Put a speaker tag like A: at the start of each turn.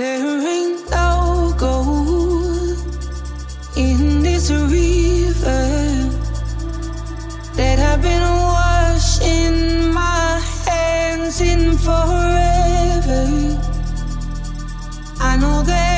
A: There ain't no gold in this river that I've been washing my hands in forever. I know that.